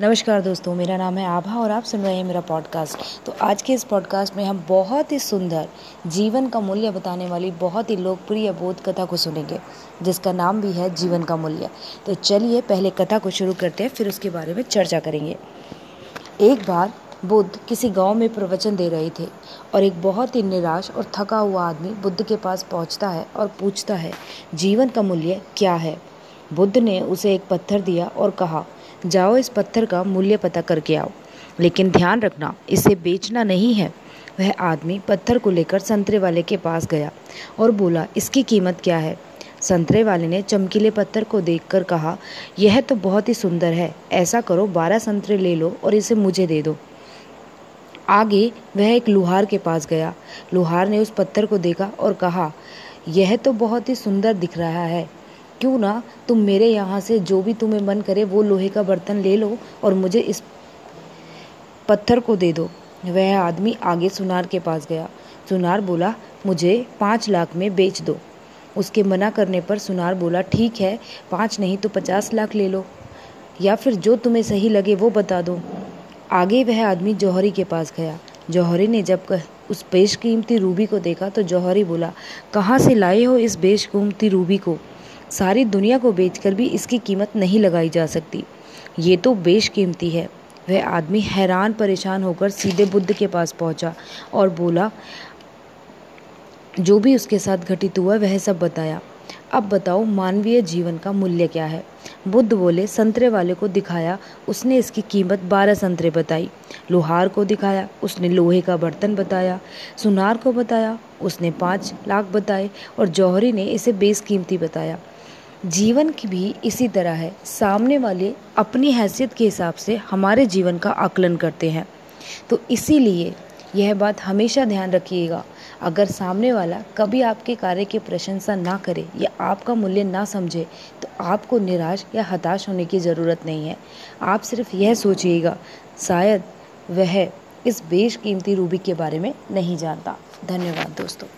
नमस्कार दोस्तों, मेरा नाम है आभा और आप सुन रहे हैं मेरा पॉडकास्ट तो आज के इस पॉडकास्ट में हम बहुत ही सुंदर, जीवन का मूल्य बताने वाली बहुत ही लोकप्रिय बोध कथा को सुनेंगे, जिसका नाम भी है जीवन का मूल्य। तो चलिए, पहले कथा को शुरू करते हैं, फिर उसके बारे में चर्चा करेंगे। एक बार बुद्ध किसी गाँव में प्रवचन दे रहे थे और एक बहुत ही निराश और थका हुआ आदमी बुद्ध के पास पहुँचता है और पूछता है, जीवन का मूल्य क्या है? बुद्ध ने उसे एक पत्थर दिया और कहा जाओ इस पत्थर का मूल्य पता करके आओ। लेकिन ध्यान रखना, इसे बेचना नहीं है। वह आदमी पत्थर को लेकर संतरे वाले के पास गया और बोला, इसकी कीमत क्या है? संतरे वाले ने चमकीले पत्थर को देखकर कहा, यह तो बहुत ही सुंदर है। ऐसा करो, बारह संतरे ले लो और इसे मुझे दे दो। आगे वह एक लुहार के पास गया। लुहार ने उस पत्थर को देखा और कहा, यह तो बहुत ही सुंदर दिख रहा है। क्यों ना तुम मेरे यहाँ से जो भी तुम्हें मन करे वो लोहे का बर्तन ले लो और मुझे इस पत्थर को दे दो। वह आदमी आगे सुनार के पास गया। सुनार बोला, मुझे पाँच लाख में बेच दो। उसके मना करने पर सुनार बोला, ठीक है, पाँच नहीं तो पचास लाख ले लो। या फिर जो तुम्हें सही लगे वो बता दो। आगे वह आदमी जौहरी के पास गया। जौहरी ने जब कह, उस बेशकीमती रूबी को देखा तो जौहरी बोला, कहाँ से लाए हो इस बेशकीमती रूबी को? सारी दुनिया को बेचकर भी इसकी कीमत नहीं लगाई जा सकती। ये तो बेशकीमती है। वह आदमी हैरान परेशान होकर सीधे बुद्ध के पास पहुँचा और बोला, जो भी उसके साथ घटित हुआ, वह सब बताया। अब बताओ, मानवीय जीवन का मूल्य क्या है? बुद्ध बोले, संतरे वाले को दिखाया, उसने इसकी कीमत बारह संतरे बताई। लोहार को दिखाया, उसने लोहे का बर्तन बताया। सुनार को बताया, उसने पाँच लाख बताए और जौहरी ने इसे बेसकीमती बताया। जीवन की भी इसी तरह है। सामने वाले अपनी हैसियत के हिसाब से हमारे जीवन का आकलन करते हैं। तो इसीलिए यह बात हमेशा ध्यान रखिएगा। अगर सामने वाला कभी आपके कार्य की प्रशंसा ना करे या आपका मूल्य ना समझे तो आपको निराश या हताश होने की ज़रूरत नहीं है। आप सिर्फ़ यह सोचिएगा, शायद वह इस बेशकीमती रूबी के बारे में नहीं जानता। धन्यवाद दोस्तों।